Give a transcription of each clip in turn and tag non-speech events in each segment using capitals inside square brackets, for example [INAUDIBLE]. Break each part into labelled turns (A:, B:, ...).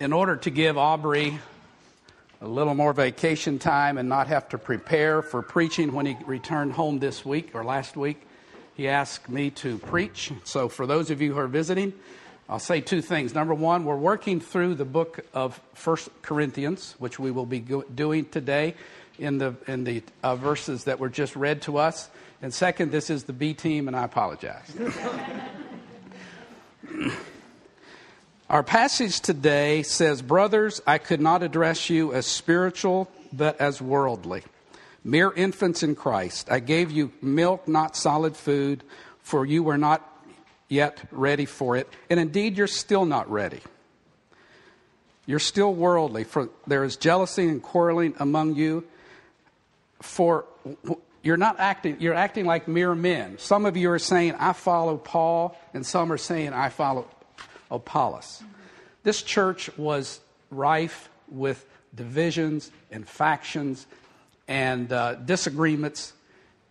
A: in order to give Aubrey a little more vacation time and not have to prepare for preaching when he returned home this week or last week, he asked me to preach. So, for those of you who are visiting, I'll say two things. Number one, we're working through the book of First Corinthians, which we will be doing today in the, in the uh, verses that were just read to us. And second, this is the B team, and I apologize. [LAUGHS] Our passage today says, Brothers, I could not address you as spiritual, but as worldly, mere infants in Christ. I gave you milk, not solid food, for you were not yet ready for it. And indeed, you're still not ready. You're still worldly, for there is jealousy and quarreling among you. For you're not acting, you're acting like mere men. Some of you are saying, I follow Paul, and some are saying, I follow Apollos. This church was rife with divisions and factions and uh, disagreements,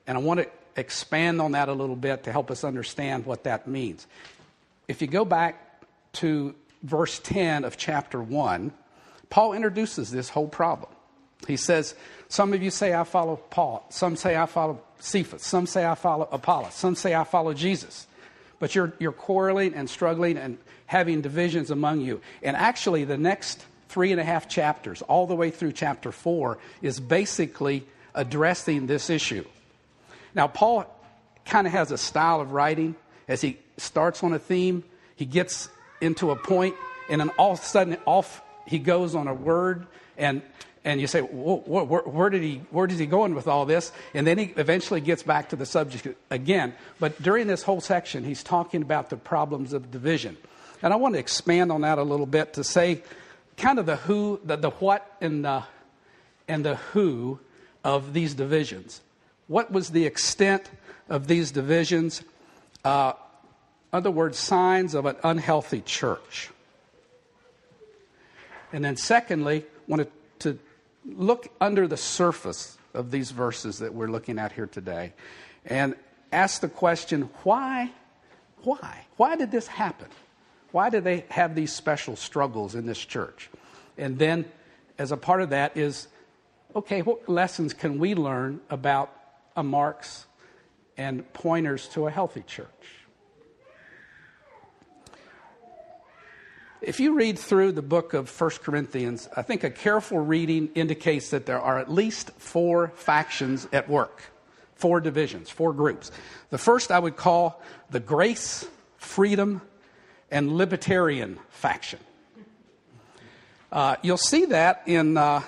A: and I want to expand on that a little bit to help us understand what that means. If you go back to verse 10 of chapter 1, Paul introduces this whole problem. He says, Some of you say I follow Paul, some say I follow Cephas, some say I follow Apollos, some say I follow Jesus. But you're, you're quarreling and struggling and having divisions among you. And actually, the next three and a half chapters, all the way through chapter four, is basically addressing this issue. Now, Paul kind of has a style of writing. As he starts on a theme, he gets into a point, and then all of a sudden, off he goes on a word, and and you say, where, where, did he, where is he going with all this? And then he eventually gets back to the subject again. But during this whole section, he's talking about the problems of division. And I want to expand on that a little bit to say kind of the who, the, the what, and the, and the who of these divisions. What was the extent of these divisions? Uh, other words, signs of an unhealthy church. And then, secondly, wanted to look under the surface of these verses that we're looking at here today and ask the question why? Why? Why did this happen? Why do they have these special struggles in this church? And then, as a part of that, is okay, what lessons can we learn about a marks and pointers to a healthy church? If you read through the book of 1 Corinthians, I think a careful reading indicates that there are at least four factions at work, four divisions, four groups. The first I would call the grace, freedom, and libertarian faction. Uh, you'll see that in uh,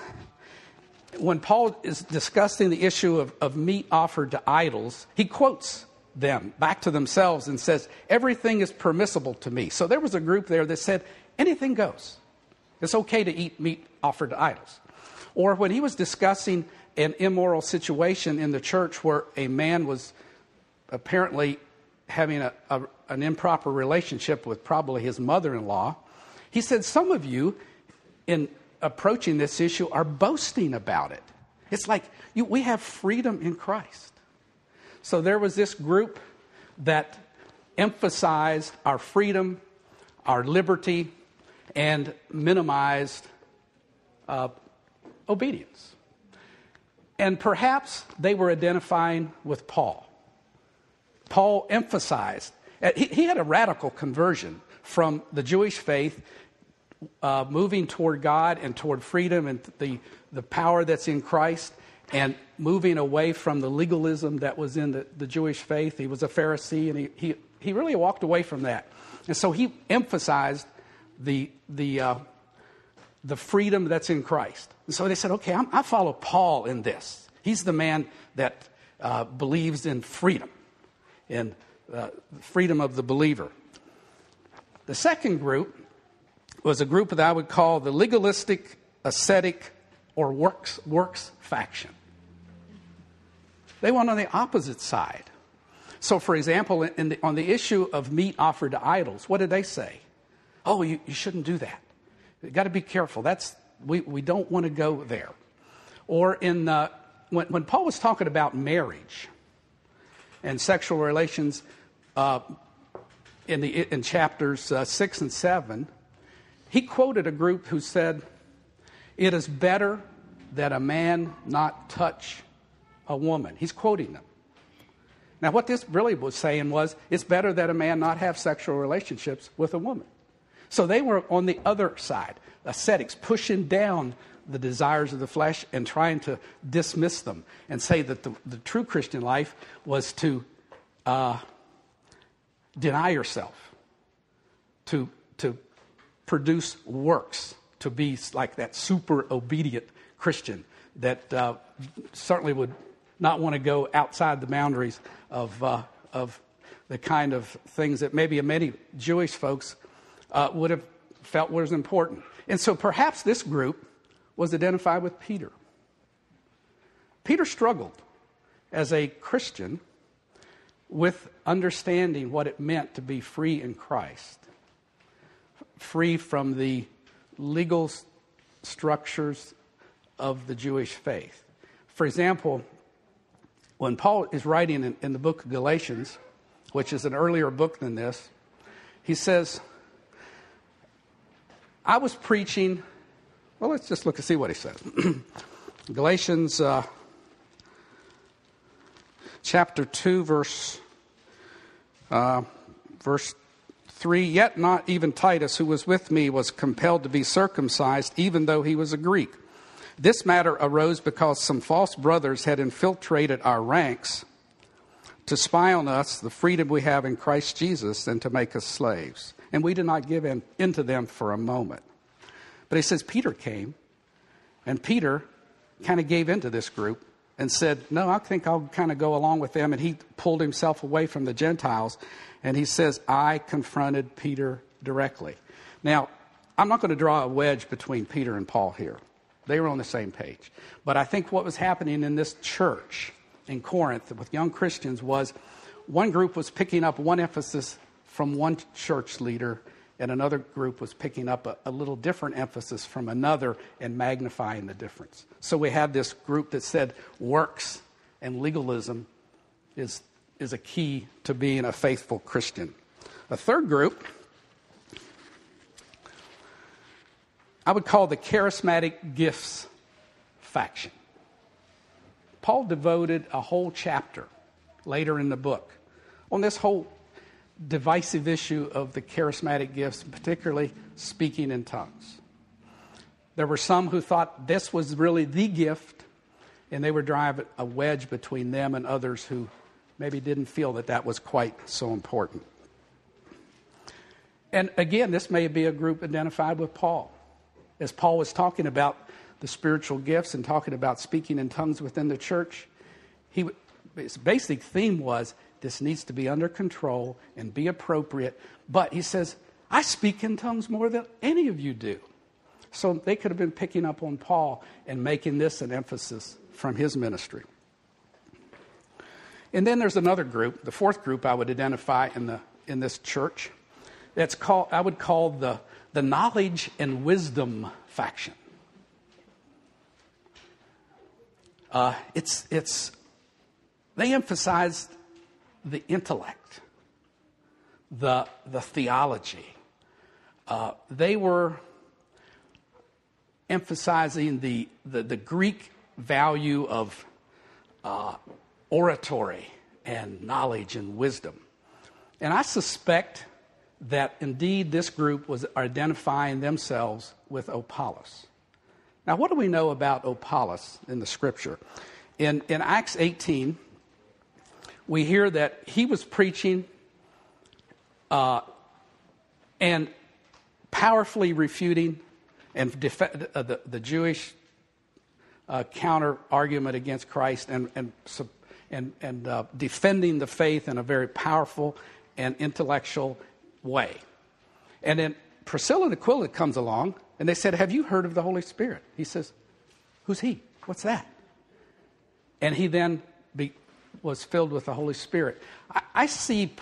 A: when Paul is discussing the issue of, of meat offered to idols, he quotes them back to themselves and says, Everything is permissible to me. So there was a group there that said, Anything goes. It's okay to eat meat offered to idols. Or when he was discussing an immoral situation in the church where a man was apparently having a, a, an improper relationship with probably his mother in law, he said, Some of you, in approaching this issue, are boasting about it. It's like you, we have freedom in Christ. So there was this group that emphasized our freedom, our liberty, and minimized uh, obedience. And perhaps they were identifying with Paul. Paul emphasized, uh, he, had a radical conversion from the Jewish faith, uh, moving toward God and toward freedom and the, the power that's in Christ, and moving away from the legalism that was in the, the Jewish faith. He was a Pharisee, and he, he, he really walked away from that. And so he emphasized the, the, uh, the freedom that's in Christ. And so they said, okay, I'm, i follow Paul in this. He's the man that uh, believes in freedom, in uh, freedom of the believer. The second group was a group that I would call the legalistic, ascetic, or works, works faction. They went on the opposite side. So, for example, the, on the issue of meat offered to idols, what did they say? oh, you, you shouldn't do that. You've got to be careful. That's, we, we don't want to go there. Or in, uh, when, when Paul was talking about marriage and sexual relations uh, in, the, in chapters uh, 6 and 7, he quoted a group who said, It is better that a man not touch a woman. He's quoting them. Now, what this really was saying was, it's better that a man not have sexual relationships with a woman. So they were on the other side, ascetics, pushing down the desires of the flesh and trying to dismiss them and say that the, the true Christian life was to uh, deny yourself, to, to produce works, to be like that super obedient Christian that uh, certainly would not want to go outside the boundaries of, uh, of the kind of things that maybe many Jewish folks uh, would have felt was important. And so perhaps this group was identified with Peter. Peter struggled as a Christian with understanding what it meant to be free in Christ, free from the legal structures of the Jewish faith. For example, when Paul is writing in, in the book of Galatians, which is an earlier book than this, he says, I was preaching. Well, let's just look and see what he says. [CLEARS THROAT] Galatians uh, chapter 2, verse, uh, verse 3 Yet not even Titus, who was with me, was compelled to be circumcised, even though he was a Greek. This matter arose because some false brothers had infiltrated our ranks to spy on us the freedom we have in Christ Jesus and to make us slaves. And we did not give in, in to them for a moment. But he says Peter came, and Peter kind of gave into this group and said, No, I think I'll kind of go along with them. And he pulled himself away from the Gentiles. And he says, I confronted Peter directly. Now, I'm not going to draw a wedge between Peter and Paul here. They were on the same page. But I think what was happening in this church in Corinth with young Christians was one group was picking up one emphasis from one church leader, and another group was picking up a, a, little different emphasis from another and magnifying the difference. So we had this group that said works and legalism is, is a key to being a faithful Christian. A third group I would call the charismatic gifts faction. Paul devoted a whole chapter later in the book on this whole divisive issue of the charismatic gifts, particularly speaking in tongues. There were some who thought this was really the gift, and they would drive a wedge between them and others who maybe didn't feel that that was quite so important. And again, this may be a group identified with Paul as Paul was talking about the spiritual gifts and talking about speaking in tongues within the church, he, his basic theme was this needs to be under control and be appropriate. But he says, I speak in tongues more than any of you do. So they could have been picking up on Paul and making this an emphasis from his ministry. And then there's another group, the fourth group I would identify in, the, in this church. That's called, I would call the the knowledge and wisdom faction. Uh, it's, it's, they emphasized the intellect, the, the theology. Uh, they were emphasizing the, the, the Greek value of uh, oratory and knowledge and wisdom. And I suspect that indeed this group was identifying themselves with Apollos. Now, what do we know about Apollos in the scripture? In, in Acts 18, we hear that he was preaching uh, and powerfully refuting and def- uh, the, the Jewish uh, counter argument against Christ and, and, and, and uh, defending the faith in a very powerful and intellectual way. And then Priscilla and Aquila comes along and they said, Have you heard of the Holy Spirit? He says, Who's he? What's that? And he then be, was filled with the Holy Spirit. I, I see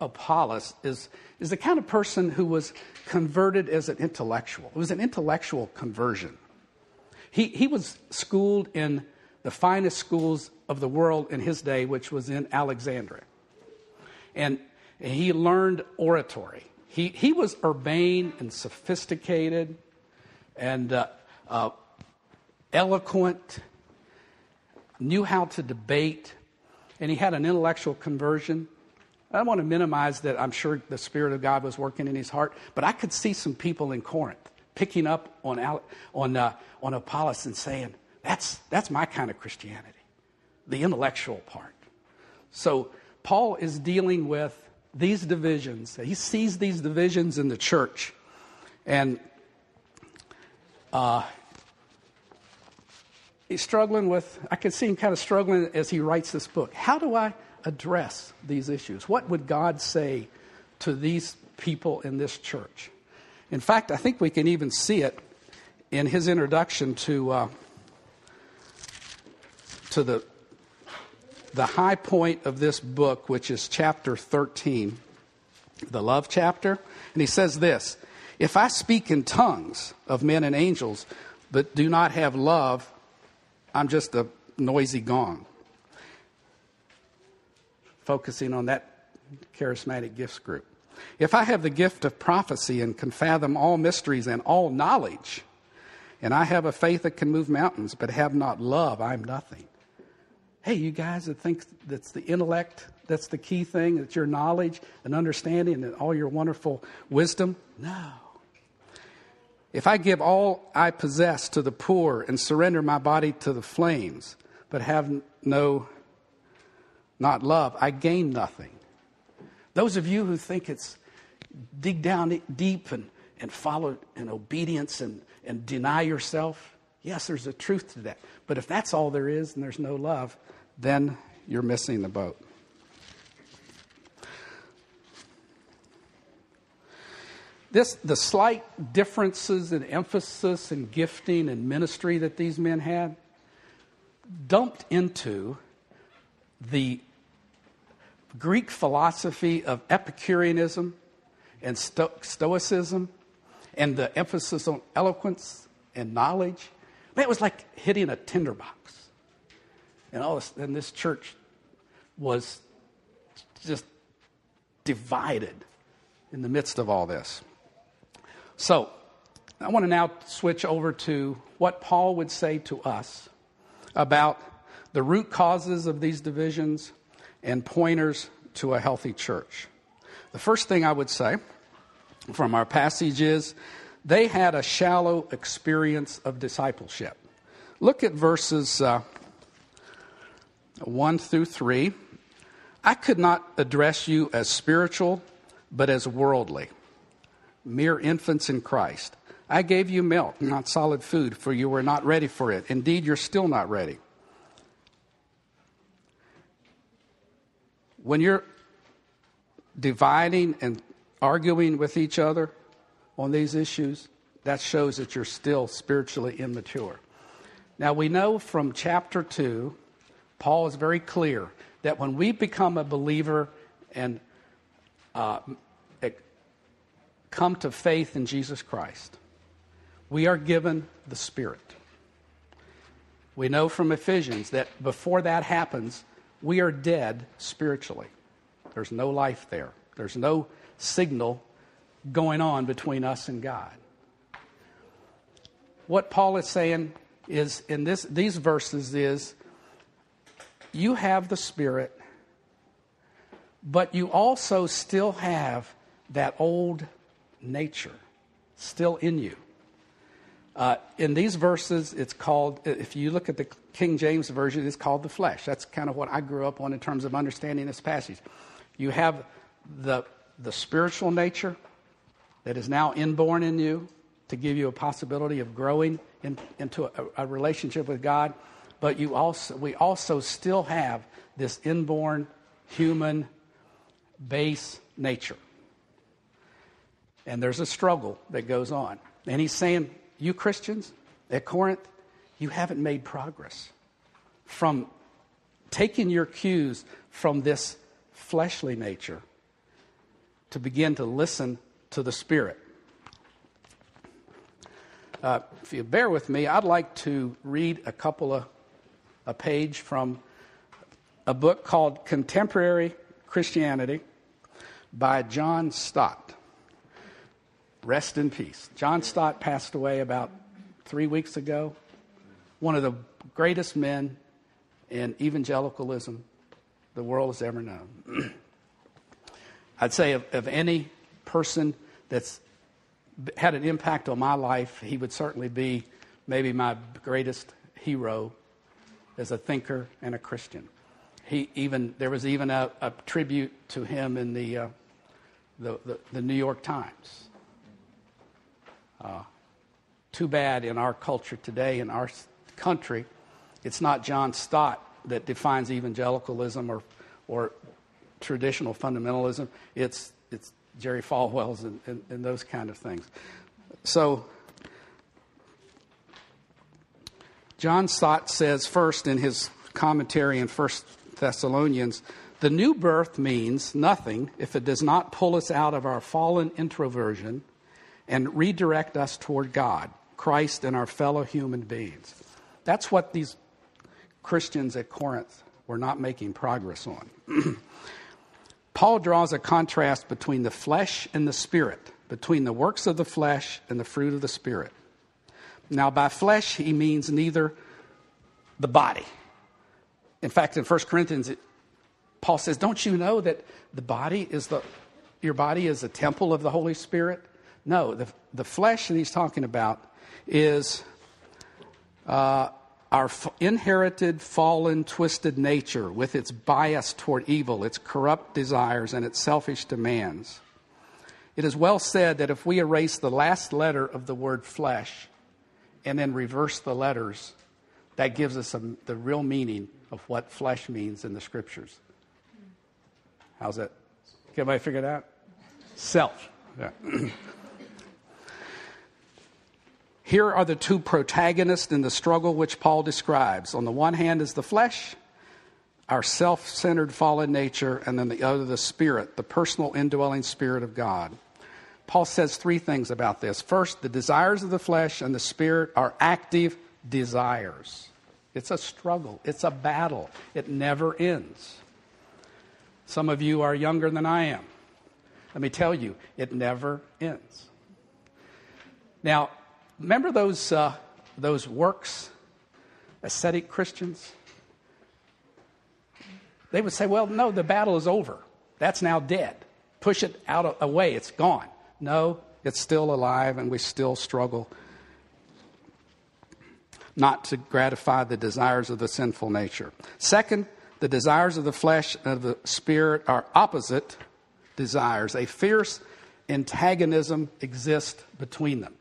A: Apollos as, as the kind of person who was converted as an intellectual. It was an intellectual conversion. He, he was schooled in the finest schools of the world in his day, which was in Alexandria. And he learned oratory. He, he was urbane and sophisticated and uh, uh, eloquent, knew how to debate, and he had an intellectual conversion. I don't want to minimize that. I'm sure the Spirit of God was working in his heart, but I could see some people in Corinth picking up on, on, uh, on Apollos and saying, that's, that's my kind of Christianity, the intellectual part. So Paul is dealing with these divisions. He sees these divisions in the church. And uh, he's struggling with, I can see him kind of struggling as he writes this book. How do I address these issues? What would God say to these people in this church? In fact, I think we can even see it in his introduction to, uh, to the the high point of this book, which is chapter 13, the love chapter. And he says this If I speak in tongues of men and angels, but do not have love, I'm just a noisy gong. Focusing on that charismatic gifts group. If I have the gift of prophecy and can fathom all mysteries and all knowledge, and I have a faith that can move mountains, but have not love, I'm nothing hey, you guys that think that's the intellect, that's the key thing, that's your knowledge and understanding and all your wonderful wisdom? No. If I give all I possess to the poor and surrender my body to the flames, but have no, not love, I gain nothing. Those of you who think it's dig down deep and, and follow in obedience and, and deny yourself, yes, there's a truth to that. But if that's all there is and there's no love, then you're missing the boat. This, the slight differences in emphasis and gifting and ministry that these men had dumped into the Greek philosophy of Epicureanism and sto- Stoicism and the emphasis on eloquence and knowledge. It was like hitting a tinderbox. And all this, and this church was just divided in the midst of all this. So, I want to now switch over to what Paul would say to us about the root causes of these divisions and pointers to a healthy church. The first thing I would say from our passage is they had a shallow experience of discipleship. Look at verses uh, 1 through 3. I could not address you as spiritual, but as worldly, mere infants in Christ. I gave you milk, not solid food, for you were not ready for it. Indeed, you're still not ready. When you're dividing and arguing with each other on these issues, that shows that you're still spiritually immature. Now, we know from chapter 2 Paul is very clear that when we become a believer and uh, come to faith in Jesus Christ, we are given the Spirit. We know from Ephesians that before that happens, we are dead spiritually. There's no life there, there's no signal going on between us and God. What Paul is saying is in this, these verses is you have the Spirit, but you also still have that old nature still in you. Uh, in these verses, it's called, if you look at the King James Version, it's called the flesh. That's kind of what I grew up on in terms of understanding this passage. You have the, the spiritual nature that is now inborn in you to give you a possibility of growing in, into a, a relationship with God but you also, we also still have this inborn human base nature. And there's a struggle that goes on. And he's saying, You Christians at Corinth, you haven't made progress from taking your cues from this fleshly nature to begin to listen to the Spirit. Uh, if you bear with me, I'd like to read a couple of a page from a book called Contemporary Christianity by John Stott. Rest in peace. John Stott passed away about three weeks ago. One of the greatest men in evangelicalism the world has ever known. [CLEARS THROAT] I'd say of, of any person that's had an impact on my life, he would certainly be maybe my greatest hero as a thinker and a Christian. He even there was even a, a tribute to him in the, uh, the, the, the New York Times. Uh, too bad in our culture today, in our country, it's not John Stott that defines evangelicalism or, or traditional fundamentalism. It's, it's Jerry Falwell's and, and, and those kind of things. So, John Stott says first in his commentary in 1 Thessalonians the new birth means nothing if it does not pull us out of our fallen introversion and redirect us toward God, Christ, and our fellow human beings. That's what these Christians at Corinth were not making progress on. [CLEARS THROAT] Paul draws a contrast between the flesh and the spirit, between the works of the flesh and the fruit of the spirit. Now, by flesh, he means neither the body. In fact, in 1 Corinthians, it, Paul says, Don't you know that the body is the, your body is a temple of the Holy Spirit? No, the, the flesh that he's talking about is uh, our f- inherited, fallen, twisted nature with its bias toward evil, its corrupt desires, and its selfish demands. It is well said that if we erase the last letter of the word flesh and then reverse the letters, that gives us the real meaning of what flesh means in the scriptures. How's that? Can everybody figure it out? Self. Yeah. [CLEARS THROAT] Here are the two protagonists in the struggle which Paul describes. On the one hand is the flesh, our self centered fallen nature, and then the other, the spirit, the personal indwelling spirit of God. Paul says three things about this. First, the desires of the flesh and the spirit are active desires. It's a struggle, it's a battle, it never ends. Some of you are younger than I am. Let me tell you, it never ends. Now, remember those, uh, those works, ascetic Christians? They would say, well, no, the battle is over. That's now dead. Push it out of, away, it's gone. No, it's still alive, and we still struggle not to gratify the desires of the sinful nature. Second, the desires of the flesh and of the spirit are opposite desires. A fierce antagonism exists between them.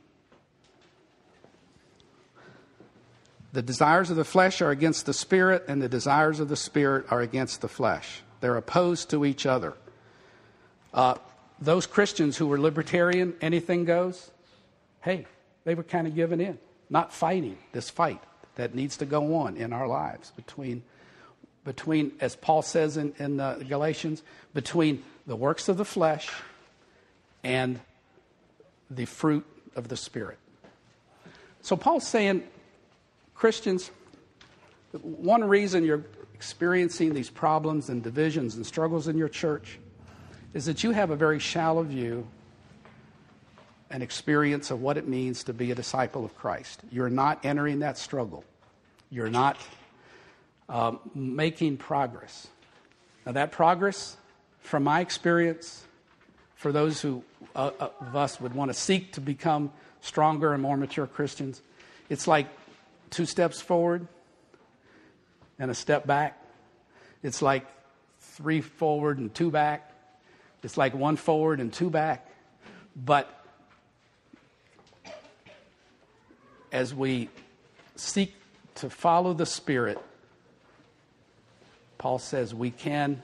A: The desires of the flesh are against the spirit, and the desires of the spirit are against the flesh. They're opposed to each other. Uh, those Christians who were libertarian, anything goes, hey, they were kind of giving in, not fighting this fight that needs to go on in our lives between, between as Paul says in, in uh, Galatians, between the works of the flesh and the fruit of the Spirit. So Paul's saying Christians, one reason you're experiencing these problems and divisions and struggles in your church is that you have a very shallow view and experience of what it means to be a disciple of Christ. You're not entering that struggle, you're not um, making progress. Now, that progress, from my experience, for those who uh, of us would want to seek to become stronger and more mature Christians, it's like two steps forward and a step back. It's like three forward and two back. It's like one forward and two back. But as we seek to follow the Spirit, Paul says we can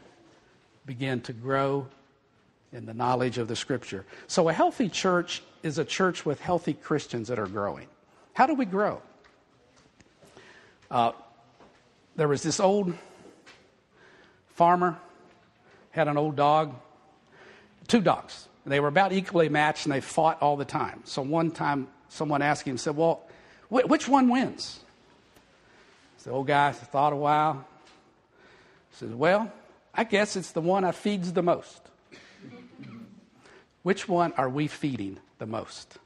A: begin to grow in the knowledge of the Scripture. So, a healthy church is a church with healthy Christians that are growing. How do we grow? Uh, there was this old farmer had an old dog, two dogs. And they were about equally matched and they fought all the time. So one time someone asked him, said, Well, wh- which one wins? The old guy thought a while. Says, Well, I guess it's the one I feeds the most. Which one are we feeding the most?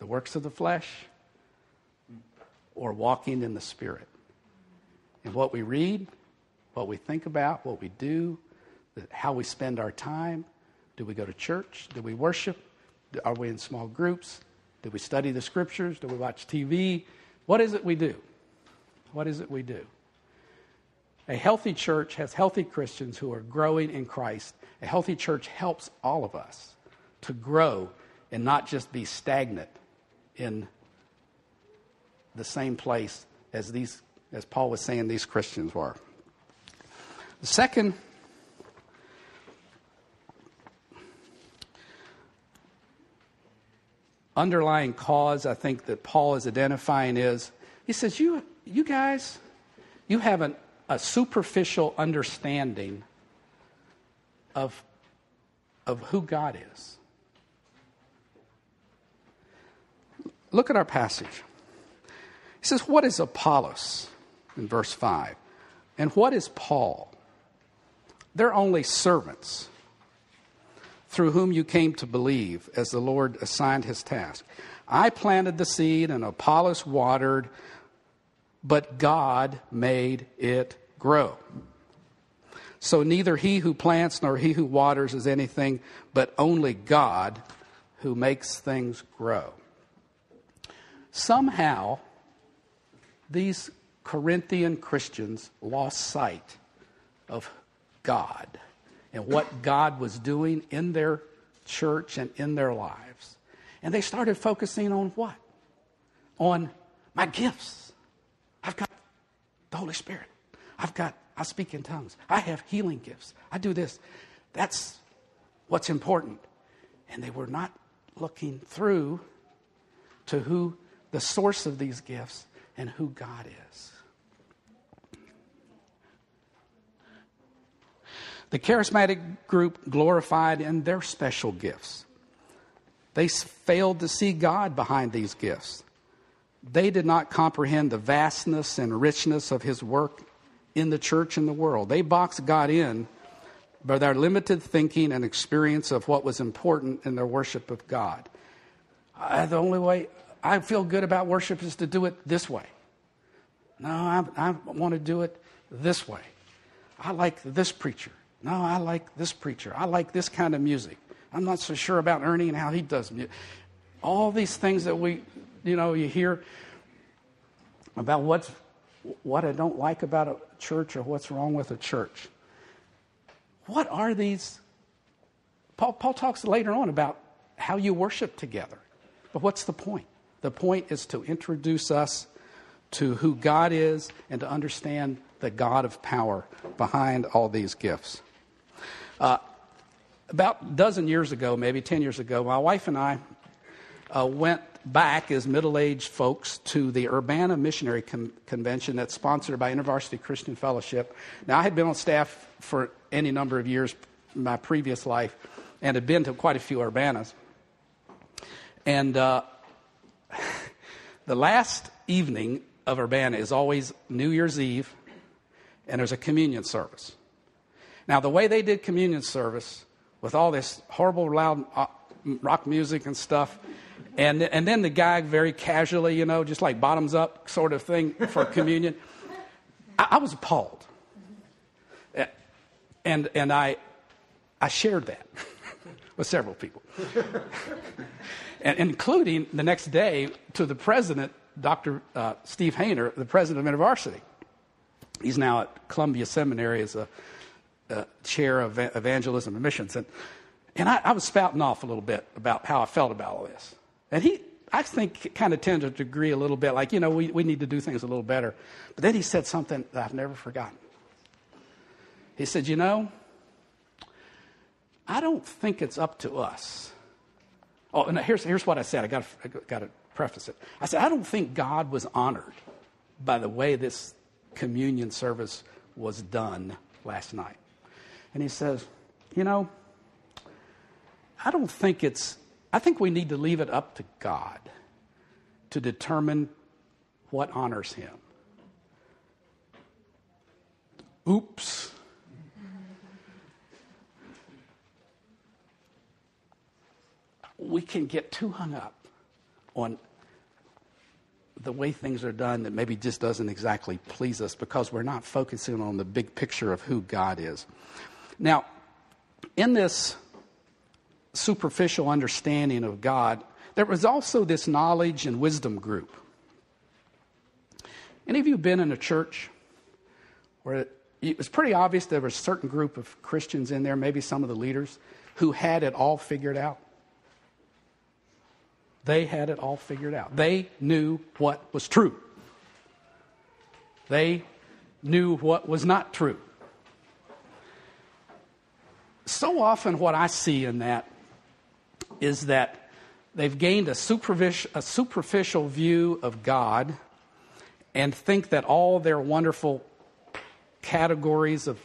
A: The works of the flesh or walking in the Spirit? And what we read, what we think about, what we do, how we spend our time. Do we go to church? Do we worship? Are we in small groups? Do we study the scriptures? Do we watch TV? What is it we do? What is it we do? A healthy church has healthy Christians who are growing in Christ. A healthy church helps all of us to grow and not just be stagnant in the same place as these as Paul was saying these Christians were. The second underlying cause I think that Paul is identifying is he says, You, you guys, you have an, a superficial understanding of, of who God is. Look at our passage. He says, What is Apollos? in verse 5. And what is Paul? They're only servants through whom you came to believe as the Lord assigned his task. I planted the seed and Apollos watered, but God made it grow. So neither he who plants nor he who waters is anything, but only God who makes things grow. Somehow, these Corinthian Christians lost sight of God and what God was doing in their church and in their lives. And they started focusing on what? On my gifts. I've got the Holy Spirit. I've got, I speak in tongues. I have healing gifts. I do this. That's what's important. And they were not looking through to who the source of these gifts and who God is. The charismatic group glorified in their special gifts. They failed to see God behind these gifts. They did not comprehend the vastness and richness of His work in the church and the world. They boxed God in by their limited thinking and experience of what was important in their worship of God. Uh, the only way I feel good about worship is to do it this way. No, I, I want to do it this way. I like this preacher. No, I like this preacher. I like this kind of music. I'm not so sure about Ernie and how he does music. All these things that we, you know, you hear about what's, what I don't like about a church or what's wrong with a church. What are these? Paul, Paul talks later on about how you worship together. But what's the point? The point is to introduce us to who God is and to understand the God of power behind all these gifts. Uh, about a dozen years ago, maybe 10 years ago, my wife and I uh, went back as middle aged folks to the Urbana Missionary Con- Convention that's sponsored by InterVarsity Christian Fellowship. Now, I had been on staff for any number of years in my previous life and had been to quite a few Urbanas. And uh, [LAUGHS] the last evening of Urbana is always New Year's Eve, and there's a communion service. Now, the way they did communion service with all this horrible loud uh, rock music and stuff, and, and then the guy very casually, you know, just like bottoms up sort of thing for [LAUGHS] communion, I, I was appalled. And, and I, I shared that [LAUGHS] with several people, [LAUGHS] and including the next day to the president, Dr. Uh, Steve Hayner, the president of InterVarsity. He's now at Columbia Seminary as a uh, chair of evangelism and missions. And, and I, I, was spouting off a little bit about how I felt about all this. And he, I think, kind of tended to agree a little bit, like, you know, we, we need to do things a little better. But then he said something that I've never forgotten. He said, You know, I don't think it's up to us. Oh, and here's, here's what I said. I got I got to preface it. I said, I don't think God was honored by the way this communion service was done last night. And he says, You know, I don't think it's, I think we need to leave it up to God to determine what honors him. Oops. we can get too hung up on the way things are done that maybe just doesn't exactly please us because we're not focusing on the big picture of who God is. Now, in this superficial understanding of God, there was also this knowledge and wisdom group. Any of you been in a church where it was pretty obvious there was a certain group of Christians in there, maybe some of the leaders, who had it all figured out? They had it all figured out. They knew what was true. They knew what was not true. So often, what I see in that is that they've gained a superficial, a superficial view of God and think that all their wonderful categories of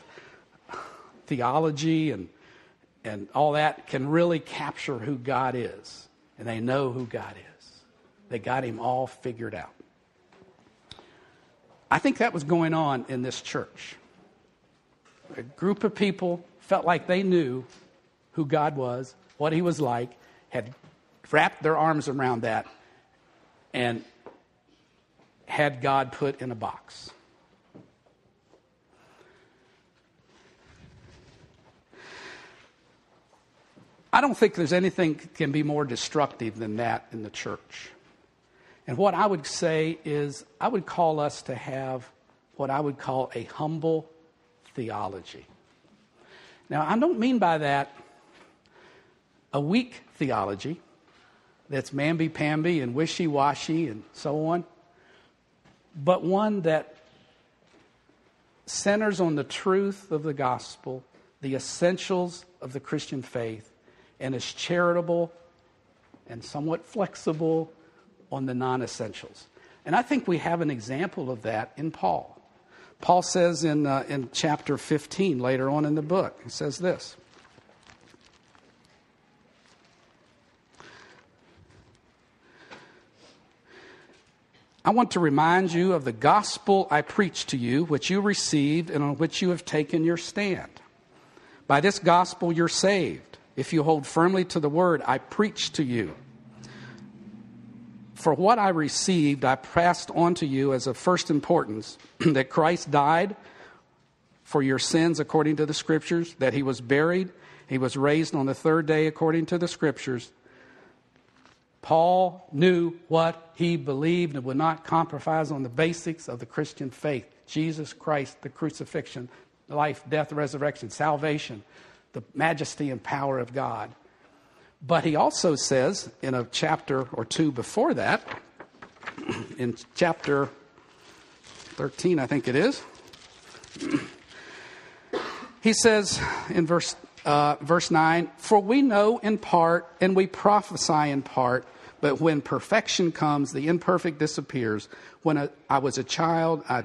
A: theology and, and all that can really capture who God is. And they know who God is. They got him all figured out. I think that was going on in this church. A group of people felt like they knew who God was, what he was like, had wrapped their arms around that, and had God put in a box. I don't think there's anything can be more destructive than that in the church. And what I would say is, I would call us to have what I would call a humble theology. Now, I don't mean by that a weak theology that's mamby pamby and wishy washy and so on, but one that centers on the truth of the gospel, the essentials of the Christian faith, and is charitable and somewhat flexible on the non essentials. And I think we have an example of that in Paul. Paul says in, uh, in chapter 15, later on in the book, he says this. I want to remind you of the gospel I preached to you, which you received and on which you have taken your stand. By this gospel you're saved, if you hold firmly to the word I preached to you. For what I received, I passed on to you as of first importance [CLEARS THROAT] that Christ died for your sins according to the Scriptures, that he was buried, he was raised on the third day according to the Scriptures Paul knew what he believed and would not compromise on the basics of the Christian faith Jesus Christ, the crucifixion, life, death, resurrection, salvation, the majesty and power of God. But he also says in a chapter or two before that, [CLEARS THROAT] in chapter 13, I think it is, [CLEARS THROAT] he says in verse, uh, verse 9, For we know in part and we prophesy in part. But when perfection comes, the imperfect disappears. When I, I was a child, I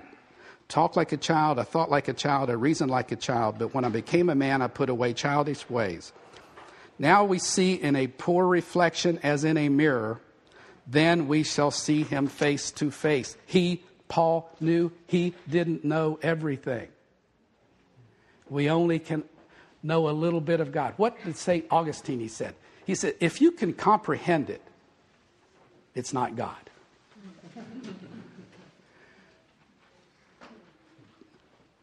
A: talked like a child, I thought like a child, I reasoned like a child. But when I became a man, I put away childish ways. Now we see in a poor reflection as in a mirror, then we shall see him face to face. He, Paul, knew he didn't know everything. We only can know a little bit of God. What did St. Augustine he said? He said, if you can comprehend it, it's not God.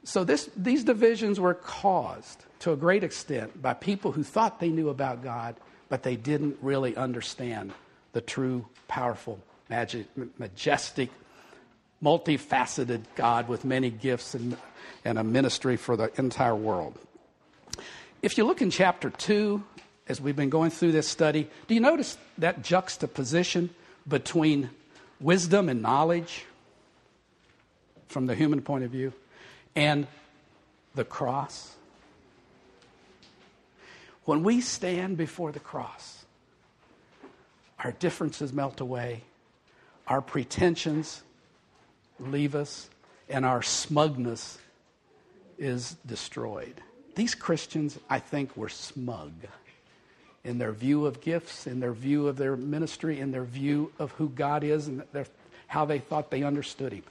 A: so this, these divisions were caused to a great extent by people who thought they knew about God, but they didn't really understand the true, powerful, magic, majestic, multifaceted God with many gifts and, and a ministry for the entire world. If you look in chapter 2, as we've been going through this study, do you notice that juxtaposition between wisdom and knowledge from the human point of view and the cross. When we stand before the cross, our differences melt away, our pretensions leave us, and our smugness is destroyed. These Christians, I think, were smug in their view of gifts, in their view of their ministry, in their view of who God is and their, how they thought they understood Him.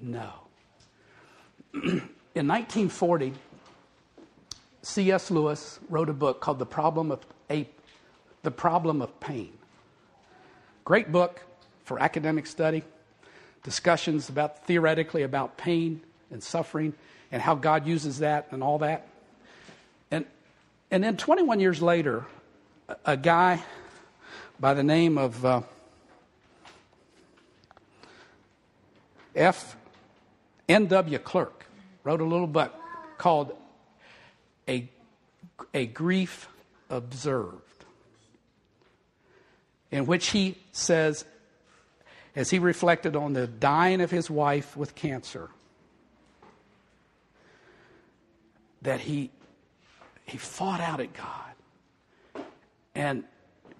A: No. [CLEARS THROAT] in 1940, C.S. Lewis wrote a book called The Problem of Ape, The Problem of Pain. Great book for academic study, discussions about theoretically about pain and suffering and how God uses that and all that. And, and then 21 years later, a, a guy by the name of uh, F. N.W. Clerk wrote a little book called A, a Grief Observed, in which he says, as he reflected on the dying of his wife with cancer, that he, he fought out at God and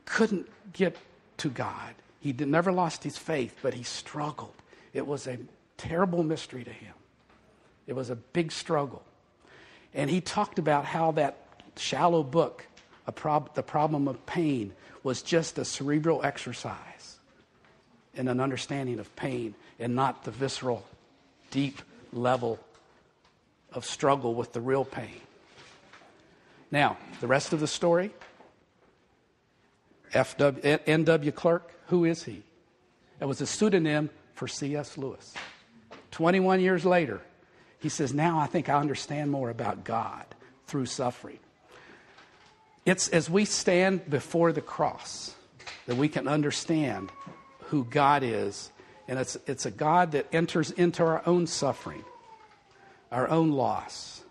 A: couldn't get to God. He did, never lost his faith, but he struggled. It was a terrible mystery to him. It was a big struggle. And he talked about how that shallow book, prob- The Problem of Pain, was just a cerebral exercise in an understanding of pain and not the visceral, deep level of struggle with the real pain. Now, the rest of the story. N.W. Clerk, who is he? It was a pseudonym for C.S. Lewis. 21 years later, he says, Now I think I understand more about God through suffering. It's as we stand before the cross that we can understand who God is. And it's, it's a God that enters into our own suffering, our own loss.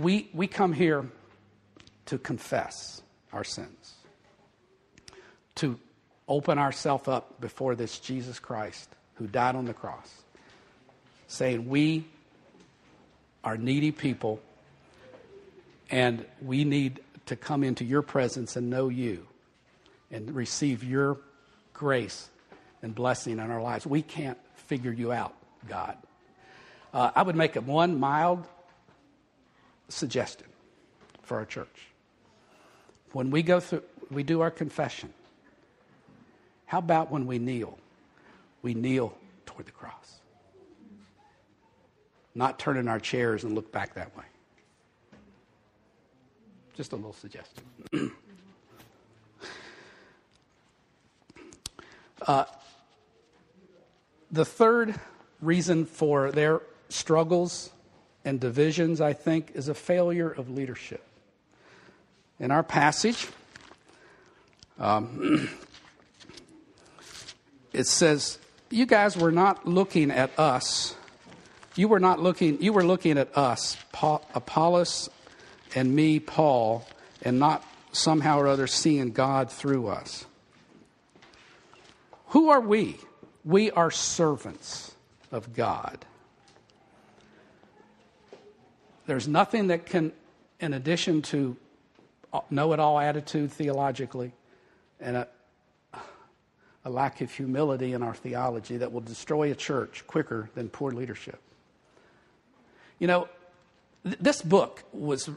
A: We, we come here to confess our sins to open ourselves up before this Jesus Christ who died on the cross, saying, We are needy people and we need to come into your presence and know you and receive your grace and blessing in our lives. We can't figure you out, God. Uh, I would make one mild suggestion for our church. When we go through, we do our confession. How about when we kneel? We kneel toward the cross, not turn in our chairs and look back that way. Just a little suggestion. [CLEARS THROAT] uh, the third reason for their struggles and divisions, I think, is a failure of leadership. In our passage, um, [CLEARS THROAT] it says, You guys were not looking at us. You were not looking, you were looking at us, Apollos and me, Paul, and not somehow or other seeing God through us. Who are we? We are servants of God. There's nothing that can, in addition to know it all attitude theologically and a, a lack of humility in our theology that will destroy a church quicker than poor leadership. You know, th- this book was,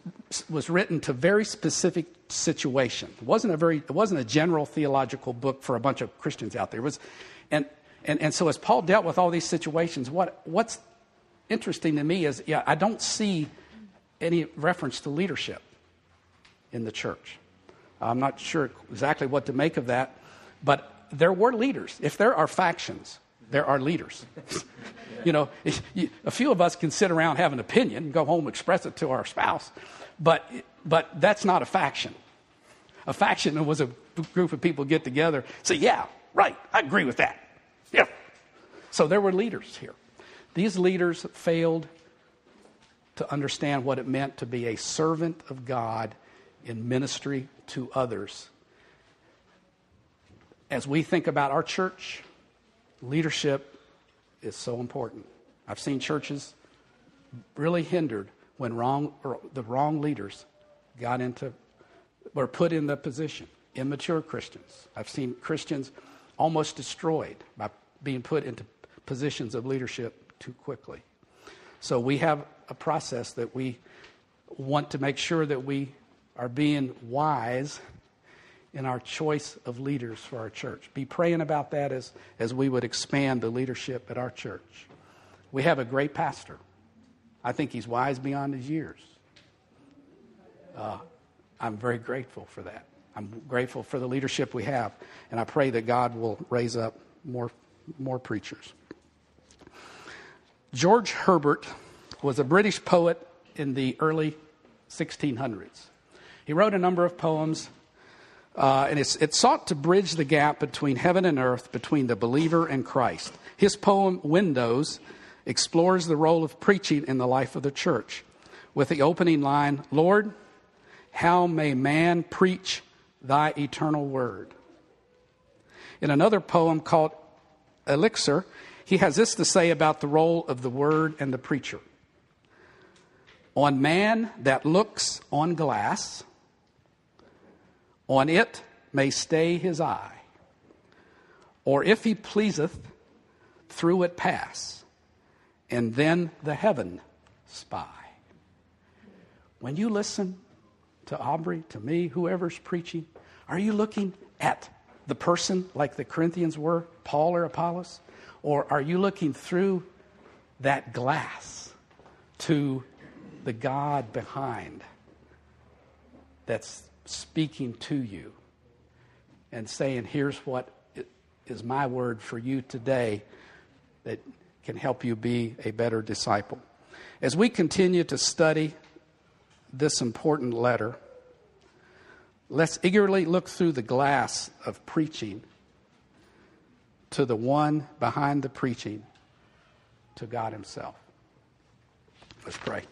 A: was written to very specific situation. It wasn't a very, it wasn't a general theological book for a bunch of Christians out there. It was, and, and, and so as Paul dealt with all these situations, what, what's interesting to me is, yeah, I don't see any reference to leadership in the church. I'm not sure exactly what to make of that, but there were leaders. If there are factions, there are leaders. [LAUGHS] you know, a few of us can sit around have an opinion, go home, express it to our spouse, but, but that's not a faction. A faction was a group of people get together, say, yeah, right, I agree with that. Yeah. So there were leaders here. These leaders failed to understand what it meant to be a servant of God in ministry to others as we think about our church, leadership is so important. I've seen churches really hindered when wrong the wrong leaders got into were put in the position. Immature Christians. I've seen Christians almost destroyed by being put into positions of leadership too quickly. So we have a process that we want to make sure that we are being wise in our choice of leaders for our church. Be praying about that as, as we would expand the leadership at our church. We have a great pastor. I think he's wise beyond his years. Uh, I'm very grateful for that. I'm grateful for the leadership we have, and I pray that God will raise up more, more preachers. George Herbert was a British poet in the early 1600s. He wrote a number of poems, uh, and it sought to bridge the gap between heaven and earth, between the believer and Christ. His poem, Windows, explores the role of preaching in the life of the church with the opening line Lord, how may man preach thy eternal word? In another poem called Elixir, he has this to say about the role of the word and the preacher. On man that looks on glass, on it may stay his eye, or if he pleaseth, through it pass, and then the heaven spy. When you listen to Aubrey, to me, whoever's preaching, are you looking at the person like the Corinthians were, Paul or Apollos? Or are you looking through that glass to the God behind that's speaking to you and saying, Here's what is my word for you today that can help you be a better disciple. As we continue to study this important letter, let's eagerly look through the glass of preaching to the one behind the preaching, to God Himself. Let's pray.